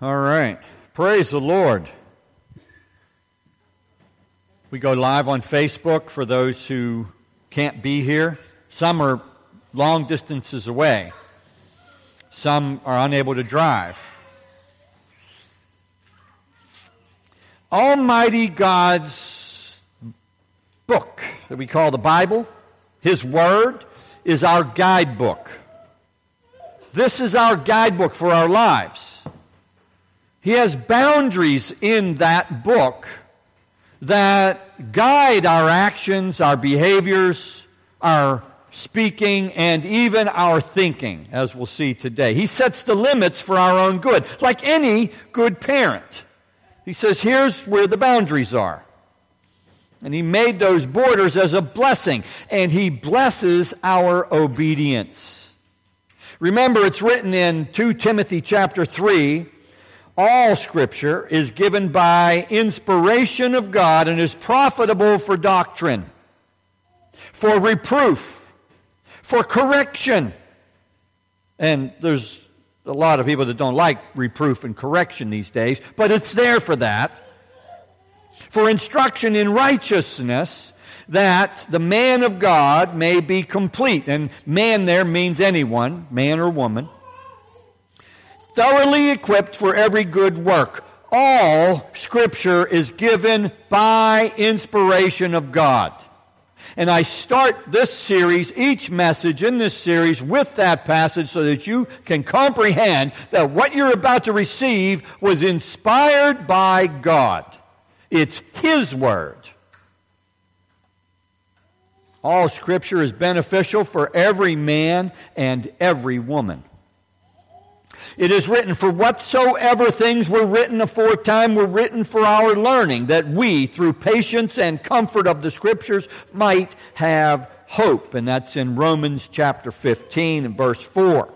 All right. Praise the Lord. We go live on Facebook for those who can't be here. Some are long distances away, some are unable to drive. Almighty God's book that we call the Bible, His Word, is our guidebook. This is our guidebook for our lives. He has boundaries in that book that guide our actions, our behaviors, our speaking, and even our thinking, as we'll see today. He sets the limits for our own good, like any good parent. He says, here's where the boundaries are. And he made those borders as a blessing, and he blesses our obedience. Remember, it's written in 2 Timothy chapter 3 all scripture is given by inspiration of God and is profitable for doctrine, for reproof, for correction. And there's a lot of people that don't like reproof and correction these days, but it's there for that. For instruction in righteousness, that the man of God may be complete. And man there means anyone, man or woman thoroughly equipped for every good work. All Scripture is given by inspiration of God. And I start this series, each message in this series, with that passage so that you can comprehend that what you're about to receive was inspired by God. It's His Word. All Scripture is beneficial for every man and every woman. It is written, For whatsoever things were written aforetime were written for our learning, that we, through patience and comfort of the Scriptures, might have hope. And that's in Romans chapter 15 and verse 4.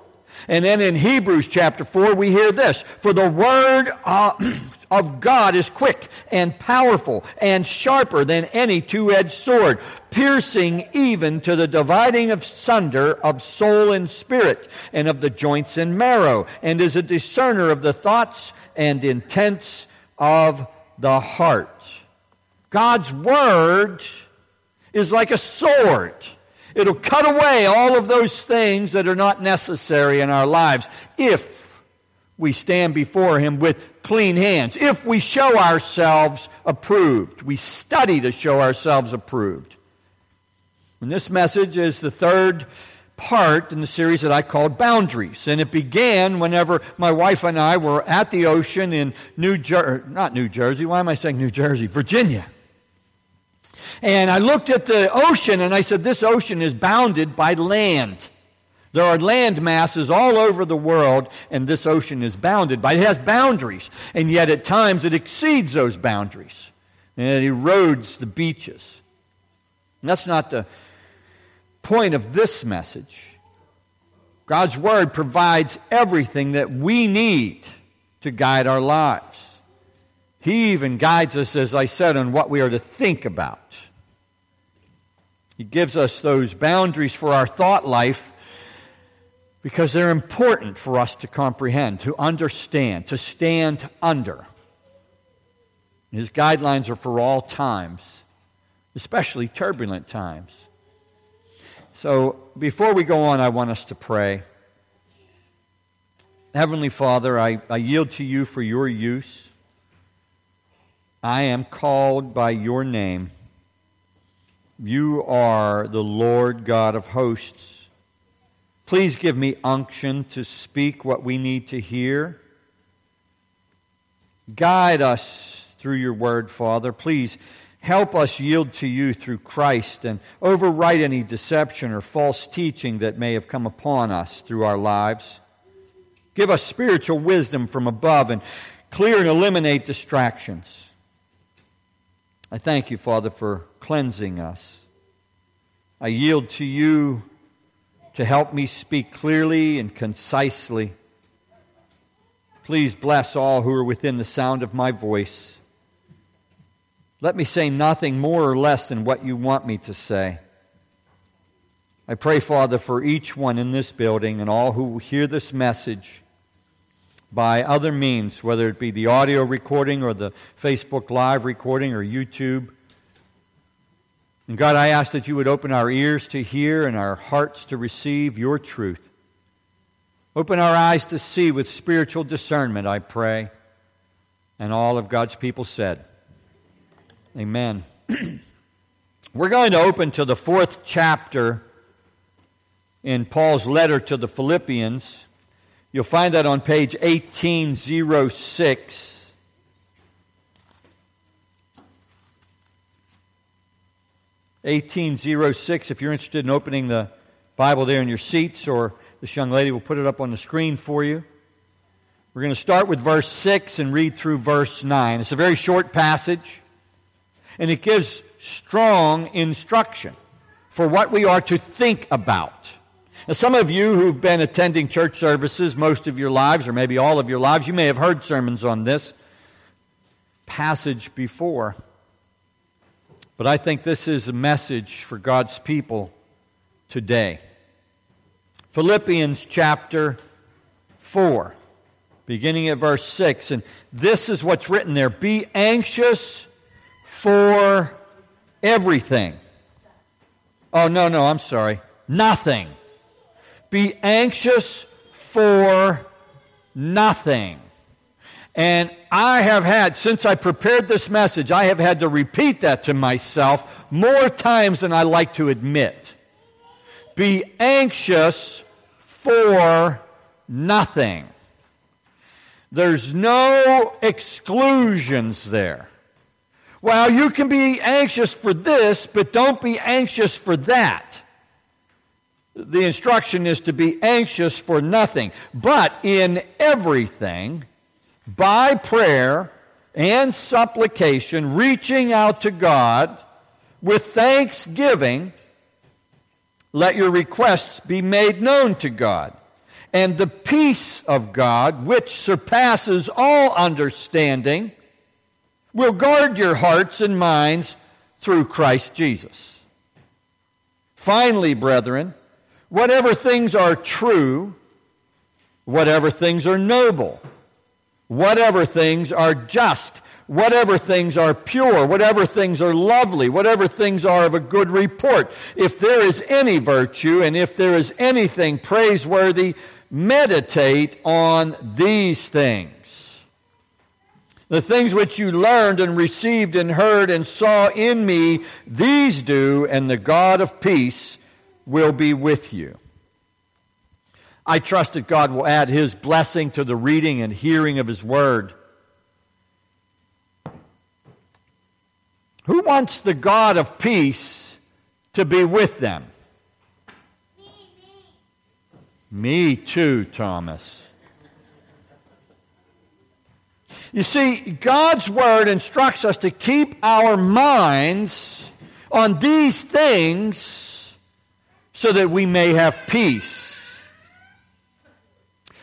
And then in Hebrews chapter 4, we hear this For the word uh, of God is quick and powerful and sharper than any two edged sword, piercing even to the dividing of sunder of soul and spirit, and of the joints and marrow, and is a discerner of the thoughts and intents of the heart. God's word is like a sword It'll cut away all of those things that are not necessary in our lives if we stand before Him with clean hands, if we show ourselves approved. We study to show ourselves approved. And this message is the third part in the series that I called Boundaries. And it began whenever my wife and I were at the ocean in New Jersey, not New Jersey, why am I saying New Jersey? Virginia. And I looked at the ocean and I said, This ocean is bounded by land. There are land masses all over the world, and this ocean is bounded by it has boundaries, and yet at times it exceeds those boundaries. And it erodes the beaches. And that's not the point of this message. God's Word provides everything that we need to guide our lives. He even guides us, as I said, on what we are to think about. He gives us those boundaries for our thought life because they're important for us to comprehend, to understand, to stand under. His guidelines are for all times, especially turbulent times. So before we go on, I want us to pray. Heavenly Father, I, I yield to you for your use. I am called by your name. You are the Lord God of hosts. Please give me unction to speak what we need to hear. Guide us through your word, Father. Please help us yield to you through Christ and overwrite any deception or false teaching that may have come upon us through our lives. Give us spiritual wisdom from above and clear and eliminate distractions. I thank you, Father, for cleansing us. I yield to you to help me speak clearly and concisely. Please bless all who are within the sound of my voice. Let me say nothing more or less than what you want me to say. I pray, Father, for each one in this building and all who hear this message by other means, whether it be the audio recording or the Facebook Live recording or YouTube. And God, I ask that you would open our ears to hear and our hearts to receive your truth. Open our eyes to see with spiritual discernment, I pray. And all of God's people said, Amen. We're going to open to the fourth chapter in Paul's letter to the Philippians. You'll find that on page 1806. Eighteen zero six. If you're interested in opening the Bible there in your seats, or this young lady will put it up on the screen for you. We're going to start with verse 6 and read through verse 9. It's a very short passage, and it gives strong instruction for what we are to think about. Now, some of you who've been attending church services most of your lives, or maybe all of your lives, you may have heard sermons on this passage before. But I think this is a message for God's people today. Philippians chapter 4, beginning at verse 6. And this is what's written there Be anxious for everything. Oh, no, no, I'm sorry. Nothing. Be anxious for nothing. And I have had, since I prepared this message, I have had to repeat that to myself more times than I like to admit. Be anxious for nothing. There's no exclusions there. Well, you can be anxious for this, but don't be anxious for that the instruction is to be anxious for nothing, but in everything, by prayer and supplication, reaching out to God with thanksgiving, let your requests be made known to God. And the peace of God, which surpasses all understanding, will guard your hearts and minds through Christ Jesus. Finally, brethren, whatever things are true, whatever things are noble, whatever things are just, whatever things are pure, whatever things are lovely, whatever things are of a good report, if there is any virtue and if there is anything praiseworthy, meditate on these things. The things which you learned and received and heard and saw in me, these do, and the God of peace will be with you. I trust that God will add His blessing to the reading and hearing of His Word. Who wants the God of peace to be with them? Me, me. me too, Thomas. You see, God's Word instructs us to keep our minds on these things so that we may have peace.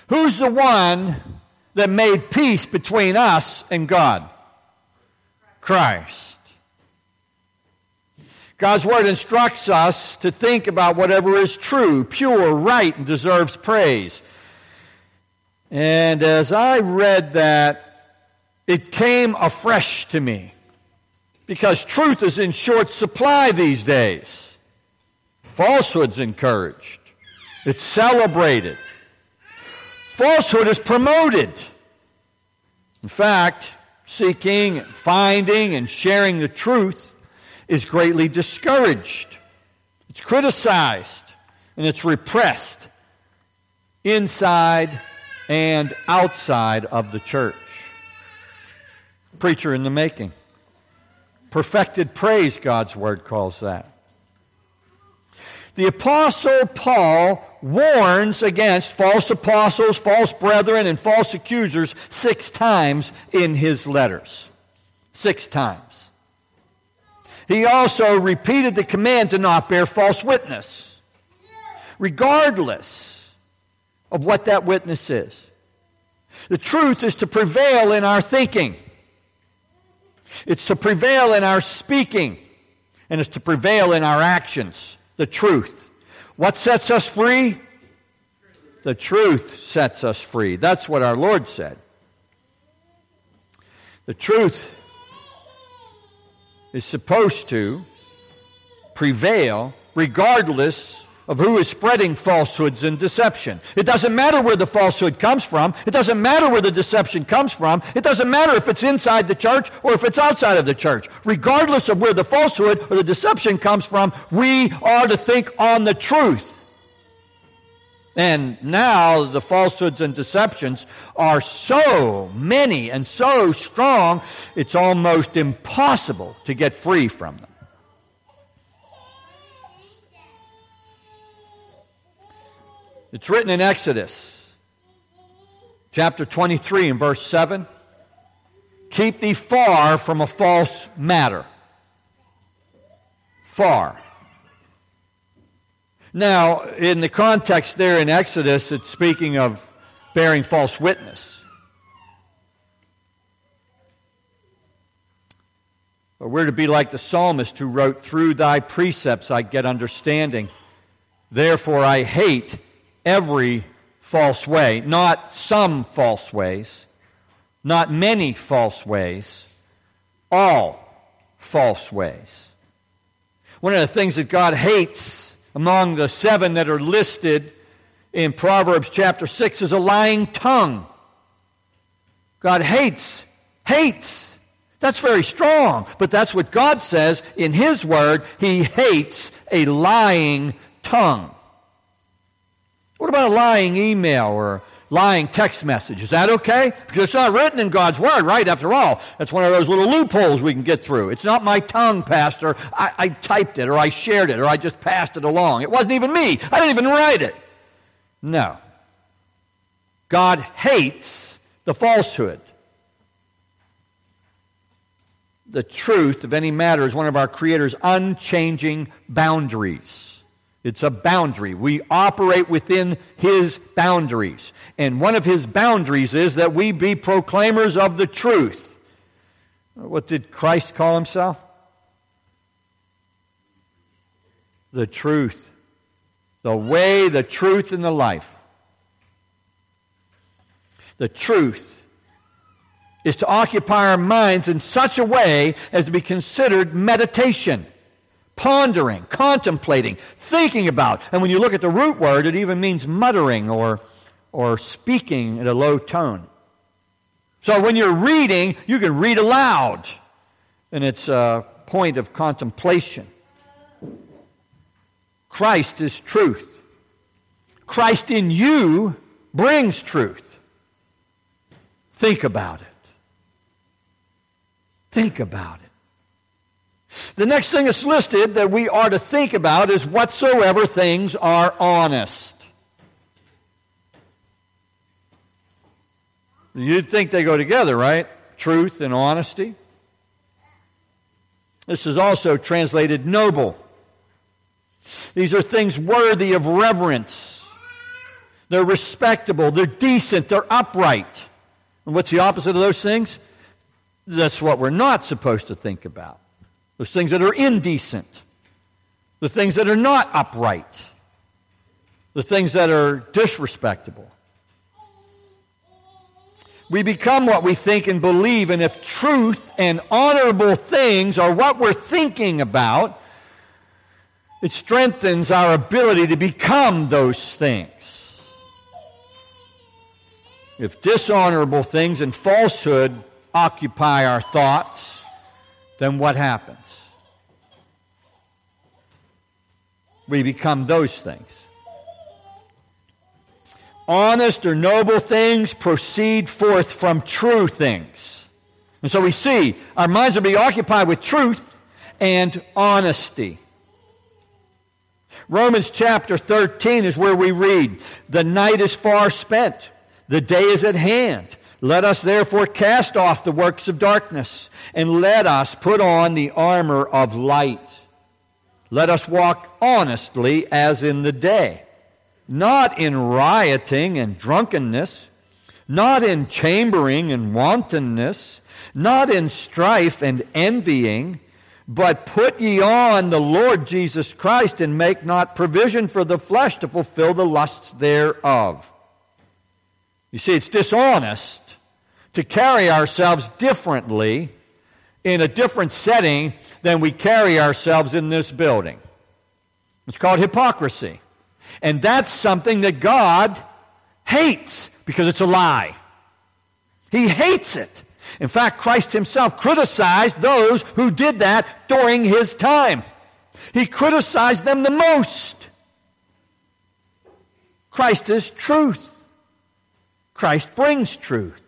Who's the one that made peace between us and God? Christ. God's Word instructs us to think about whatever is true, pure, right, and deserves praise. And as I read that, it came afresh to me because truth is in short supply these days. Falsehood's encouraged, it's celebrated. Falsehood is promoted. In fact, seeking, finding, and sharing the truth is greatly discouraged. It's criticized and it's repressed inside and outside of the church. Preacher in the making. Perfected praise, God's word calls that the Apostle Paul warns against false apostles, false brethren, and false accusers six times in his letters. Six times. He also repeated the command to not bear false witness, regardless of what that witness is. The truth is to prevail in our thinking, it's to prevail in our speaking, and it's to prevail in our actions the truth. What sets us free? The truth sets us free. That's what our Lord said. The truth is supposed to prevail regardless of who is spreading falsehoods and deception. It doesn't matter where the falsehood comes from. It doesn't matter where the deception comes from. It doesn't matter if it's inside the church or if it's outside of the church. Regardless of where the falsehood or the deception comes from, we are to think on the truth. And now the falsehoods and deceptions are so many and so strong, it's almost impossible to get free from them. It's written in Exodus chapter 23 and verse 7 Keep thee far from a false matter. Far. Now, in the context there in Exodus, it's speaking of bearing false witness. But we're to be like the psalmist who wrote, Through thy precepts I get understanding. Therefore I hate every false way, not some false ways, not many false ways, all false ways. One of the things that God hates among the seven that are listed in Proverbs chapter 6 is a lying tongue. God hates, hates. That's very strong, but that's what God says in His Word. He hates a lying tongue. What about a lying email or lying text message? Is that okay? Because it's not written in God's Word, right? After all, that's one of those little loopholes we can get through. It's not my tongue, Pastor. I, I typed it or I shared it or I just passed it along. It wasn't even me. I didn't even write it. No. God hates the falsehood. The truth of any matter is one of our Creator's unchanging boundaries. It's a boundary. We operate within His boundaries. And one of His boundaries is that we be proclaimers of the truth. Uh, what did Christ call Himself? The truth. The way, the truth, and the life. The truth is to occupy our minds in such a way as to be considered meditation pondering, contemplating, thinking about. And when you look at the root word, it even means muttering or, or speaking at a low tone. So when you're reading, you can read aloud, and it's a point of contemplation. Christ is truth. Christ in you brings truth. Think about it. Think about it. The next thing that's listed that we are to think about is whatsoever things are honest. You'd think they go together, right? Truth and honesty. This is also translated noble. These are things worthy of reverence. They're respectable, they're decent, they're upright. And what's the opposite of those things? That's what we're not supposed to think about. Those things that are indecent, the things that are not upright, the things that are disrespectable. We become what we think and believe, and if truth and honorable things are what we're thinking about, it strengthens our ability to become those things. If dishonorable things and falsehood occupy our thoughts, then what happens? We become those things. Honest or noble things proceed forth from true things. And so we see our minds will be occupied with truth and honesty. Romans chapter 13 is where we read, The night is far spent, the day is at hand. Let us therefore cast off the works of darkness, and let us put on the armor of light. Let us walk honestly as in the day, not in rioting and drunkenness, not in chambering and wantonness, not in strife and envying, But put ye on the Lord Jesus Christ, and make not provision for the flesh to fulfill the lusts thereof. You see, it's dishonest to carry ourselves differently in a different setting than we carry ourselves in this building. It's called hypocrisy. And that's something that God hates because it's a lie. He hates it. In fact, Christ himself criticized those who did that during his time. He criticized them the most. Christ is truth. Christ brings truth.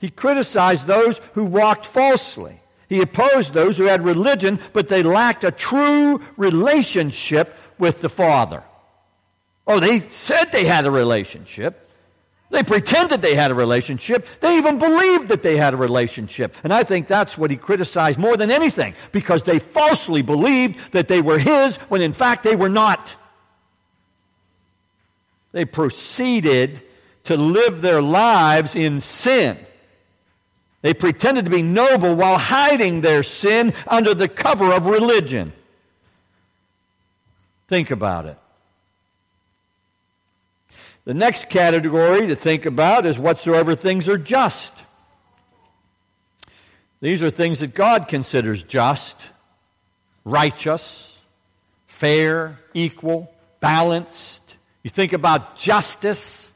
He criticized those who walked falsely. He opposed those who had religion, but they lacked a true relationship with the Father. Oh, they said they had a relationship. They pretended they had a relationship. They even believed that they had a relationship. And I think that's what he criticized more than anything, because they falsely believed that they were his when in fact they were not. They proceeded to live their lives in sin. They pretended to be noble while hiding their sin under the cover of religion. Think about it. The next category to think about is whatsoever things are just. These are things that God considers just, righteous, fair, equal, balanced. You think about justice.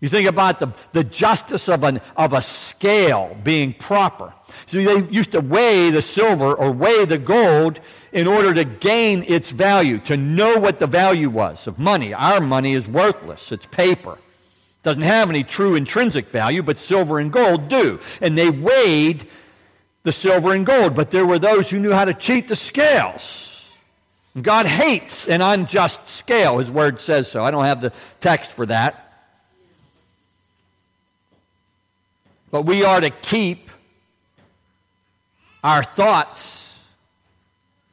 You think about the, the justice of, an, of a scale being proper. So they used to weigh the silver or weigh the gold in order to gain its value, to know what the value was of money. Our money is worthless, it's paper. It doesn't have any true intrinsic value, but silver and gold do. And they weighed the silver and gold, but there were those who knew how to cheat the scales. God hates an unjust scale. His word says so. I don't have the text for that. But we are to keep our thoughts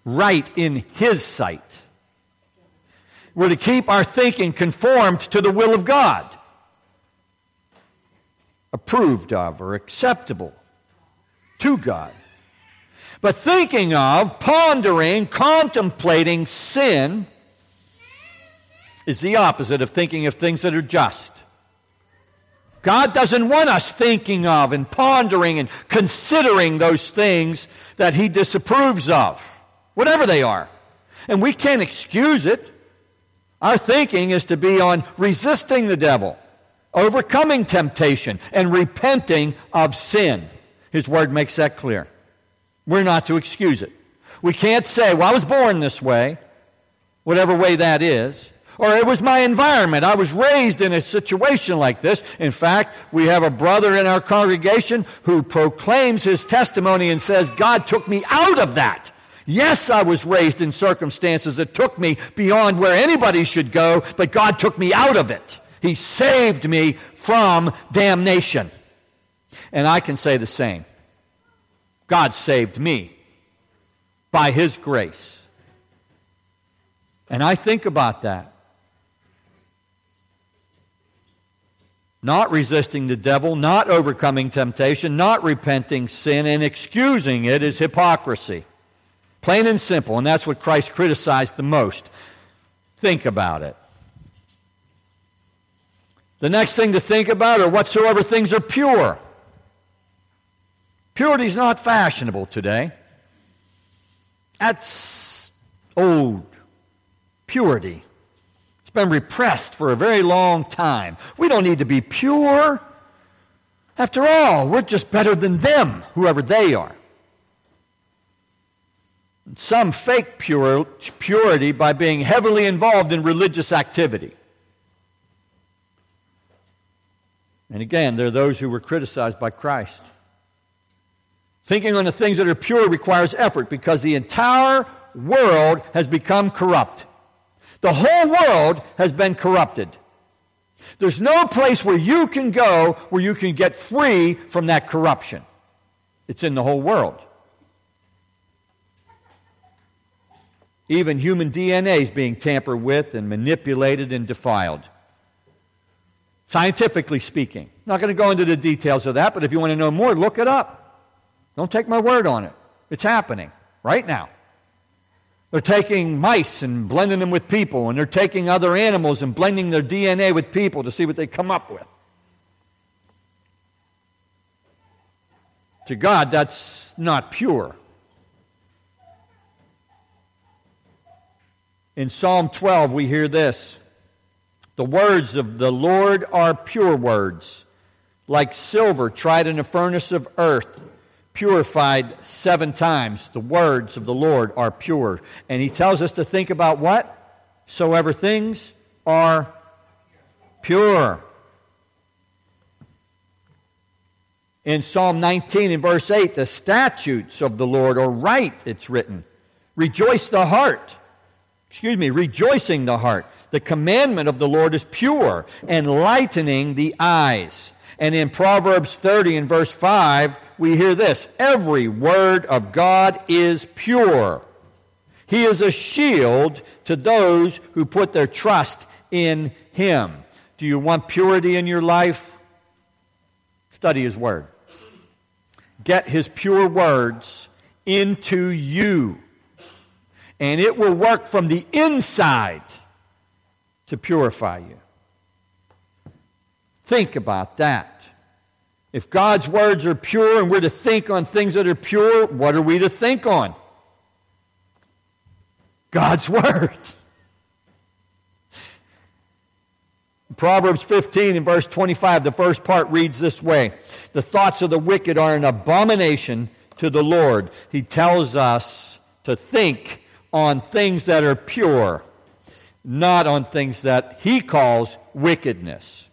right in His sight. We're to keep our thinking conformed to the will of God, approved of or acceptable to God. But thinking of, pondering, contemplating sin is the opposite of thinking of things that are just. God doesn't want us thinking of and pondering and considering those things that He disapproves of, whatever they are. And we can't excuse it. Our thinking is to be on resisting the devil, overcoming temptation, and repenting of sin. His word makes that clear. We're not to excuse it. We can't say, well, I was born this way, whatever way that is. Or it was my environment. I was raised in a situation like this. In fact, we have a brother in our congregation who proclaims his testimony and says, God took me out of that. Yes, I was raised in circumstances that took me beyond where anybody should go, but God took me out of it. He saved me from damnation. And I can say the same. God saved me by His grace. And I think about that. Not resisting the devil, not overcoming temptation, not repenting sin, and excusing it is hypocrisy. Plain and simple, and that's what Christ criticized the most. Think about it. The next thing to think about are whatsoever things are pure. Purity is not fashionable today. That's old. Purity. It's been repressed for a very long time. We don't need to be pure. After all, we're just better than them, whoever they are. Some fake pure, purity by being heavily involved in religious activity. And again, there are those who were criticized by Christ. Thinking on the things that are pure requires effort because the entire world has become corrupt. The whole world has been corrupted. There's no place where you can go where you can get free from that corruption. It's in the whole world. Even human DNA is being tampered with and manipulated and defiled. Scientifically speaking. I'm not going to go into the details of that, but if you want to know more, look it up. Don't take my word on it. It's happening right now. They're taking mice and blending them with people, and they're taking other animals and blending their DNA with people to see what they come up with. To God, that's not pure. In Psalm 12, we hear this The words of the Lord are pure words, like silver tried in a furnace of earth purified seven times. The words of the Lord are pure. And he tells us to think about what? Soever things are pure. In Psalm 19 in verse 8, the statutes of the Lord are right, it's written. Rejoice the heart. Excuse me, rejoicing the heart. The commandment of the Lord is pure, enlightening the eyes. And in Proverbs 30 and verse 5, we hear this Every word of God is pure. He is a shield to those who put their trust in Him. Do you want purity in your life? Study His Word. Get His pure words into you, and it will work from the inside to purify you. Think about that. If God's words are pure and we're to think on things that are pure, what are we to think on? God's words. Proverbs 15 and verse 25, the first part reads this way The thoughts of the wicked are an abomination to the Lord. He tells us to think on things that are pure, not on things that he calls wickedness.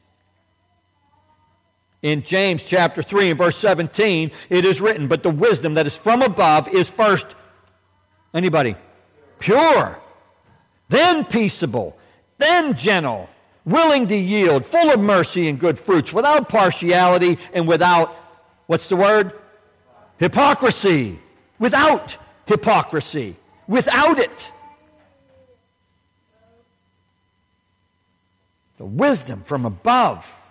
In James chapter 3 and verse 17, it is written, But the wisdom that is from above is first, anybody? Pure, then peaceable, then gentle, willing to yield, full of mercy and good fruits, without partiality and without, what's the word? Hypocrisy. Without hypocrisy. Without it. The wisdom from above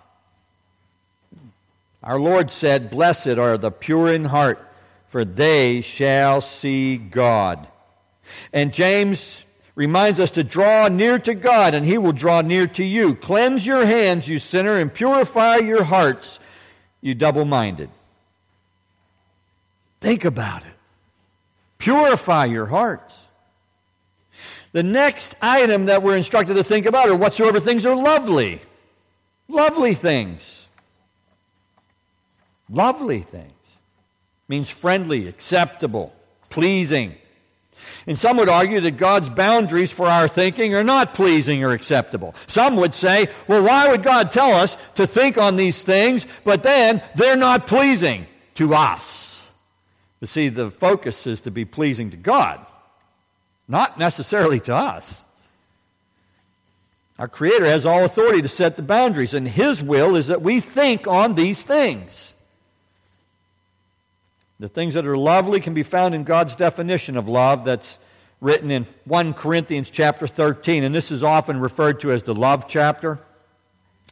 our Lord said, Blessed are the pure in heart, for they shall see God. And James reminds us to draw near to God, and he will draw near to you. Cleanse your hands, you sinner, and purify your hearts, you double minded. Think about it. Purify your hearts. The next item that we're instructed to think about are whatsoever things are lovely. Lovely things. Lovely things means friendly, acceptable, pleasing. And some would argue that God's boundaries for our thinking are not pleasing or acceptable. Some would say, well, why would God tell us to think on these things, but then they're not pleasing to us? But see, the focus is to be pleasing to God, not necessarily to us. Our Creator has all authority to set the boundaries, and His will is that we think on these things. The things that are lovely can be found in God's definition of love that's written in 1 Corinthians chapter 13, and this is often referred to as the love chapter.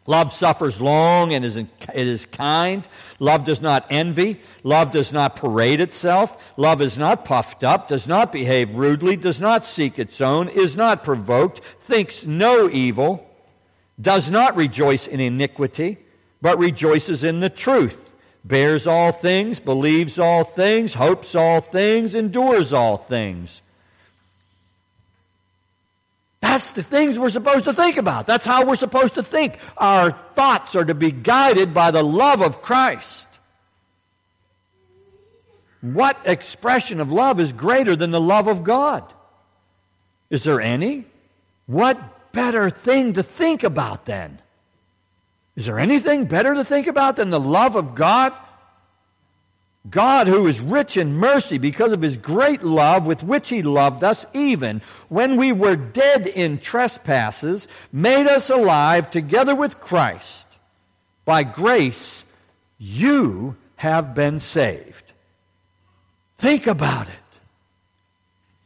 Love suffers long and is, it is kind. Love does not envy. Love does not parade itself. Love is not puffed up, does not behave rudely, does not seek its own, is not provoked, thinks no evil, does not rejoice in iniquity, but rejoices in the truth bears all things, believes all things, hopes all things, endures all things. That's the things we're supposed to think about. That's how we're supposed to think. Our thoughts are to be guided by the love of Christ. What expression of love is greater than the love of God? Is there any? What better thing to think about then? Is there anything better to think about than the love of God? God, who is rich in mercy because of his great love with which he loved us, even when we were dead in trespasses, made us alive together with Christ. By grace, you have been saved. Think about it.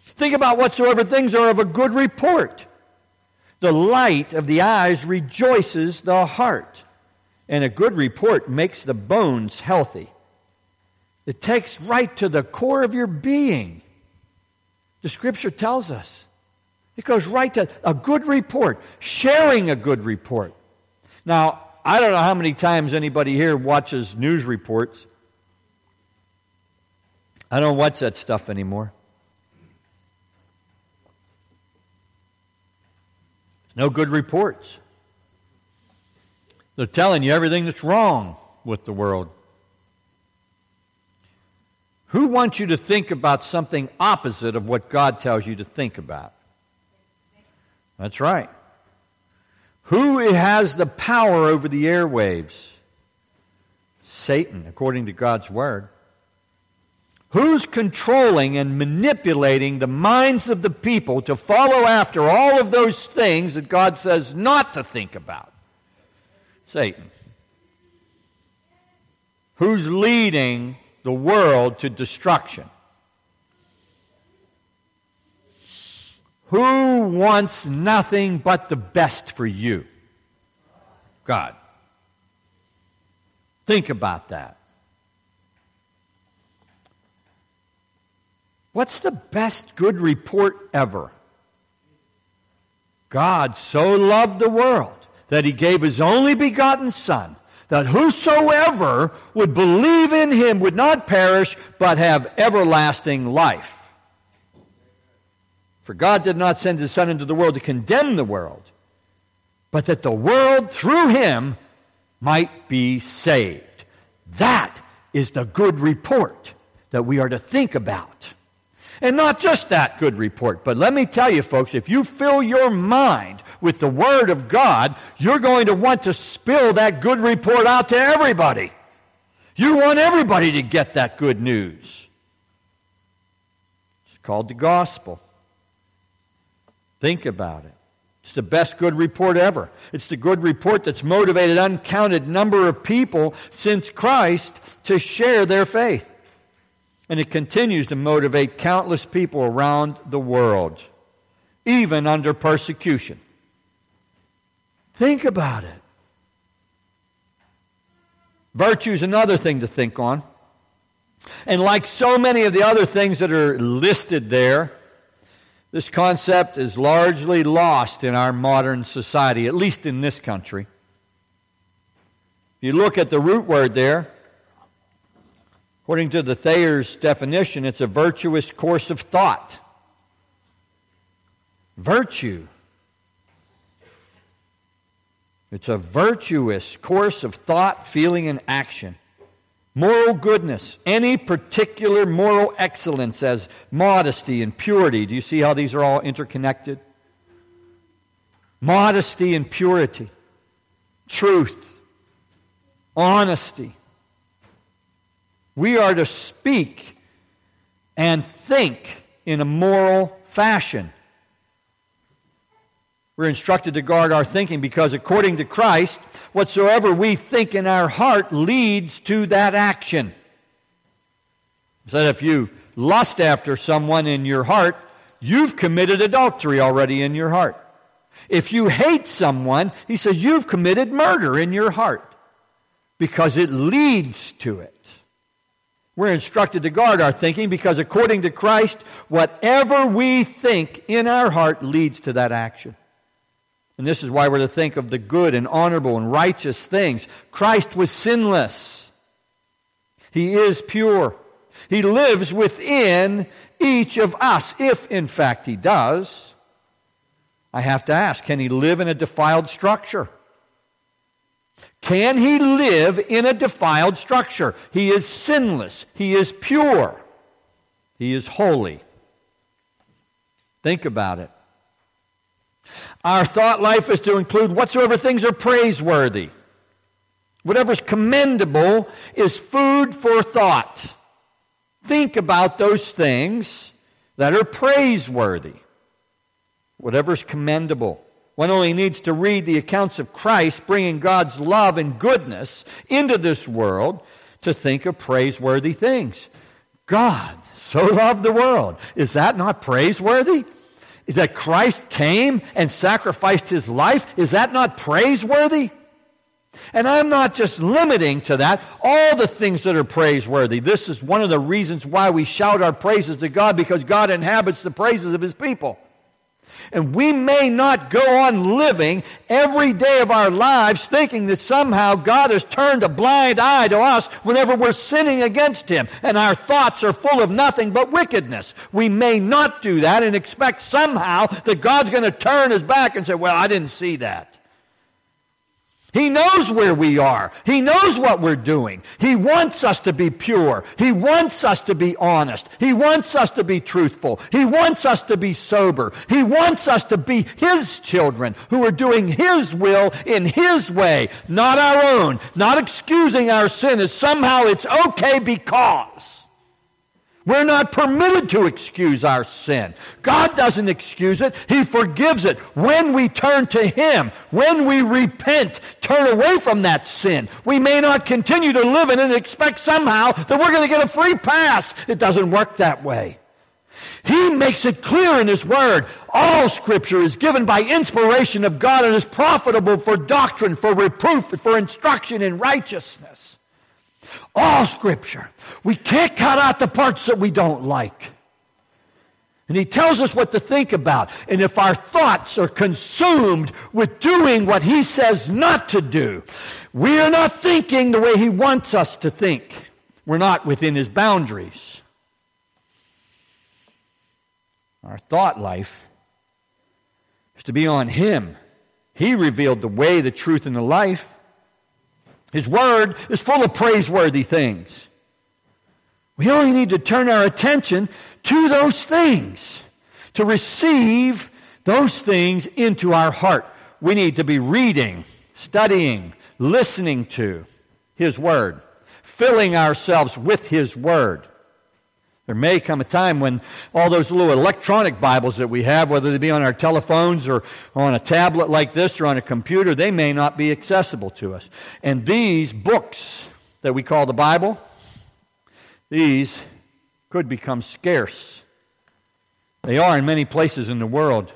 Think about whatsoever things are of a good report. The light of the eyes rejoices the heart, and a good report makes the bones healthy. It takes right to the core of your being. The scripture tells us. It goes right to a good report, sharing a good report. Now, I don't know how many times anybody here watches news reports. I don't watch that stuff anymore. No good reports. They're telling you everything that's wrong with the world. Who wants you to think about something opposite of what God tells you to think about? That's right. Who has the power over the airwaves? Satan, according to God's Word. Who's controlling and manipulating the minds of the people to follow after all of those things that God says not to think about? Satan. Who's leading the world to destruction? Who wants nothing but the best for you? God. Think about that. What's the best good report ever? God so loved the world that he gave his only begotten Son, that whosoever would believe in him would not perish, but have everlasting life. For God did not send his Son into the world to condemn the world, but that the world through him might be saved. That is the good report that we are to think about. And not just that good report, but let me tell you, folks, if you fill your mind with the Word of God, you're going to want to spill that good report out to everybody. You want everybody to get that good news. It's called the gospel. Think about it. It's the best good report ever. It's the good report that's motivated uncounted number of people since Christ to share their faith. And it continues to motivate countless people around the world, even under persecution. Think about it. Virtue is another thing to think on. And like so many of the other things that are listed there, this concept is largely lost in our modern society, at least in this country. If you look at the root word there, According to the Thayer's definition, it's a virtuous course of thought. Virtue. It's a virtuous course of thought, feeling, and action. Moral goodness, any particular moral excellence as modesty and purity. Do you see how these are all interconnected? Modesty and purity, truth, honesty, we are to speak and think in a moral fashion. We're instructed to guard our thinking because, according to Christ, whatsoever we think in our heart leads to that action. He said if you lust after someone in your heart, you've committed adultery already in your heart. If you hate someone, he says you've committed murder in your heart because it leads to it. We're instructed to guard our thinking because, according to Christ, whatever we think in our heart leads to that action. And this is why we're to think of the good and honorable and righteous things. Christ was sinless, He is pure. He lives within each of us, if in fact He does. I have to ask can He live in a defiled structure? Can he live in a defiled structure? He is sinless. He is pure. He is holy. Think about it. Our thought life is to include whatsoever things are praiseworthy. Whatever's commendable is food for thought. Think about those things that are praiseworthy. Whatever's commendable. One only needs to read the accounts of Christ bringing God's love and goodness into this world to think of praiseworthy things. God so loved the world. Is that not praiseworthy? That Christ came and sacrificed his life, is that not praiseworthy? And I'm not just limiting to that, all the things that are praiseworthy. This is one of the reasons why we shout our praises to God because God inhabits the praises of His people. And we may not go on living every day of our lives thinking that somehow God has turned a blind eye to us whenever we're sinning against Him and our thoughts are full of nothing but wickedness. We may not do that and expect somehow that God's going to turn His back and say, Well, I didn't see that. He knows where we are. He knows what we're doing. He wants us to be pure. He wants us to be honest. He wants us to be truthful. He wants us to be sober. He wants us to be His children who are doing His will in His way, not our own, not excusing our sin as somehow it's okay because. We're not permitted to excuse our sin. God doesn't excuse it, He forgives it. When we turn to Him, when we repent, turn away from that sin, we may not continue to live in it and expect somehow that we're going to get a free pass. It doesn't work that way. He makes it clear in His Word. All Scripture is given by inspiration of God and is profitable for doctrine, for reproof, for instruction in righteousness. All Scripture. We can't cut out the parts that we don't like. And he tells us what to think about. And if our thoughts are consumed with doing what he says not to do, we are not thinking the way he wants us to think. We're not within his boundaries. Our thought life is to be on him. He revealed the way, the truth, and the life. His word is full of praiseworthy things. We only need to turn our attention to those things, to receive those things into our heart. We need to be reading, studying, listening to His Word, filling ourselves with His Word. There may come a time when all those little electronic Bibles that we have, whether they be on our telephones or on a tablet like this or on a computer, they may not be accessible to us. And these books that we call the Bible, these could become scarce. They are in many places in the world.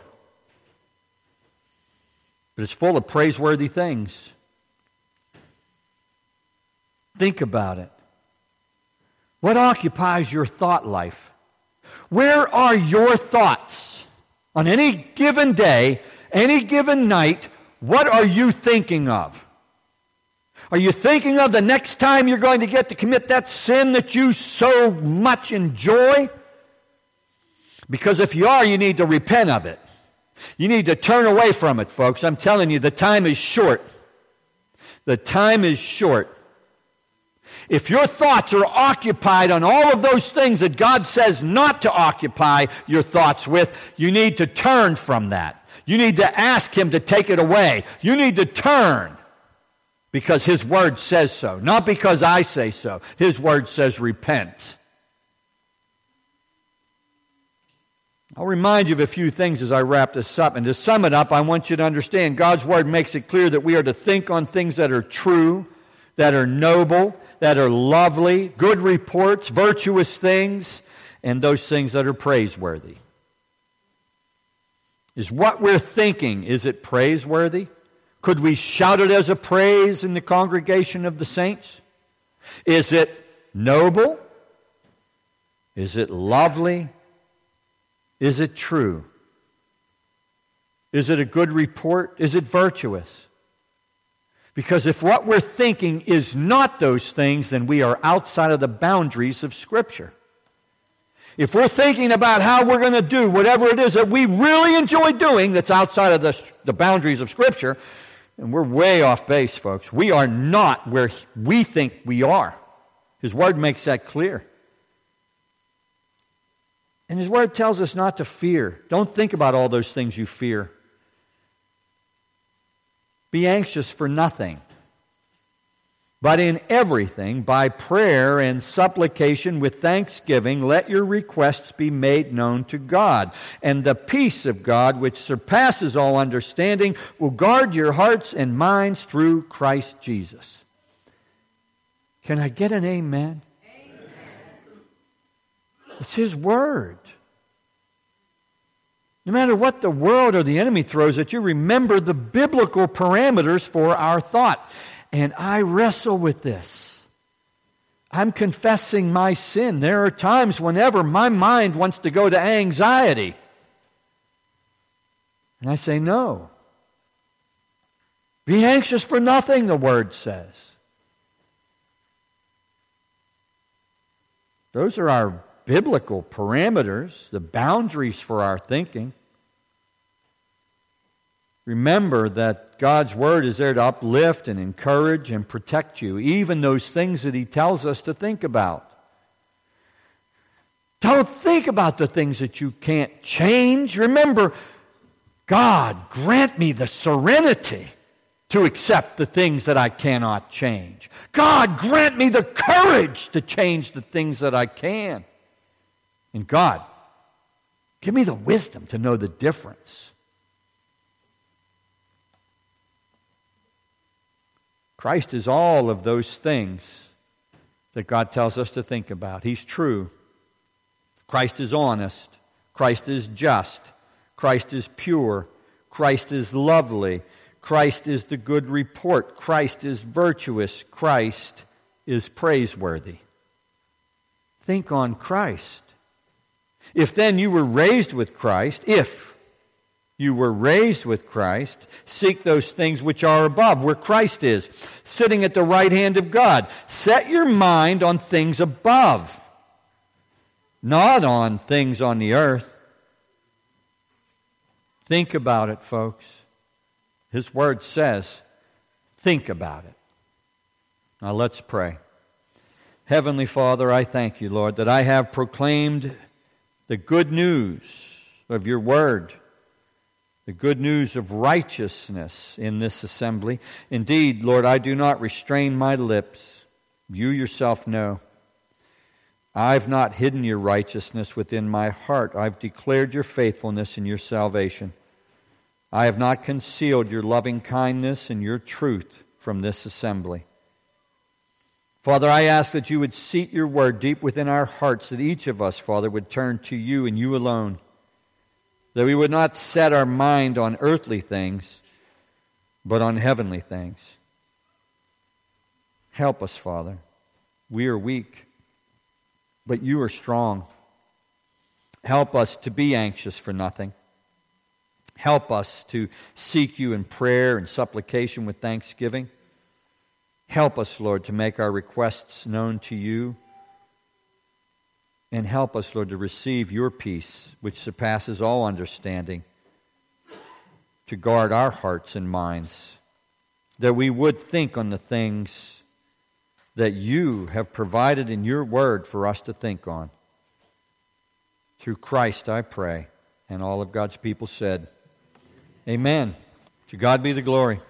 But it's full of praiseworthy things. Think about it. What occupies your thought life? Where are your thoughts? On any given day, any given night, what are you thinking of? Are you thinking of the next time you're going to get to commit that sin that you so much enjoy? Because if you are, you need to repent of it. You need to turn away from it, folks. I'm telling you, the time is short. The time is short. If your thoughts are occupied on all of those things that God says not to occupy your thoughts with, you need to turn from that. You need to ask Him to take it away. You need to turn because His Word says so, not because I say so. His Word says repent. I'll remind you of a few things as I wrap this up. And to sum it up, I want you to understand God's Word makes it clear that we are to think on things that are true, that are noble, that are lovely, good reports, virtuous things, and those things that are praiseworthy. Is what we're thinking, is it praiseworthy? Could we shout it as a praise in the congregation of the saints? Is it noble? Is it lovely? Is it true? Is it a good report? Is it virtuous? Because if what we're thinking is not those things, then we are outside of the boundaries of Scripture. If we're thinking about how we're going to do whatever it is that we really enjoy doing that's outside of the, the boundaries of Scripture, and we're way off base, folks. We are not where we think we are. His Word makes that clear. And His Word tells us not to fear. Don't think about all those things you fear. Be anxious for nothing, but in everything, by prayer and supplication with thanksgiving, let your requests be made known to God. And the peace of God, which surpasses all understanding, will guard your hearts and minds through Christ Jesus. Can I get an amen? amen. It's His Word. No matter what the world or the enemy throws at you, remember the biblical parameters for our thought. And I wrestle with this. I'm confessing my sin. There are times whenever my mind wants to go to anxiety. And I say, no. Be anxious for nothing, the word says. Those are our biblical parameters, the boundaries for our thinking. Remember that God's Word is there to uplift and encourage and protect you, even those things that He tells us to think about. Don't think about the things that you can't change. Remember, God, grant me the serenity to accept the things that I cannot change. God, grant me the courage to change the things that I can. And God, give me the wisdom to know the difference. Christ is all of those things that God tells us to think about. He's true. Christ is honest. Christ is just. Christ is pure. Christ is lovely. Christ is the good report. Christ is virtuous. Christ is praiseworthy. Think on Christ. If then you were raised with Christ, if you were raised with Christ. Seek those things which are above, where Christ is, sitting at the right hand of God. Set your mind on things above, not on things on the earth. Think about it, folks. His word says, think about it. Now let's pray. Heavenly Father, I thank you, Lord, that I have proclaimed the good news of your word the good news of righteousness in this assembly. Indeed, Lord, I do not restrain my lips. You yourself know. I've not hidden your righteousness within my heart. I've declared your faithfulness and your salvation. I have not concealed your loving kindness and your truth from this assembly. Father, I ask that you would seat your word deep within our hearts, that each of us, Father, would turn to you and you alone that we would not set our mind on earthly things, but on heavenly things. Help us, Father. We are weak, but you are strong. Help us to be anxious for nothing. Help us to seek you in prayer and supplication with thanksgiving. Help us, Lord, to make our requests known to you and help us, Lord, to receive your peace, which surpasses all understanding, to guard our hearts and minds, that we would think on the things that you have provided in your word for us to think on. Through Christ, I pray. And all of God's people said, Amen. To God be the glory.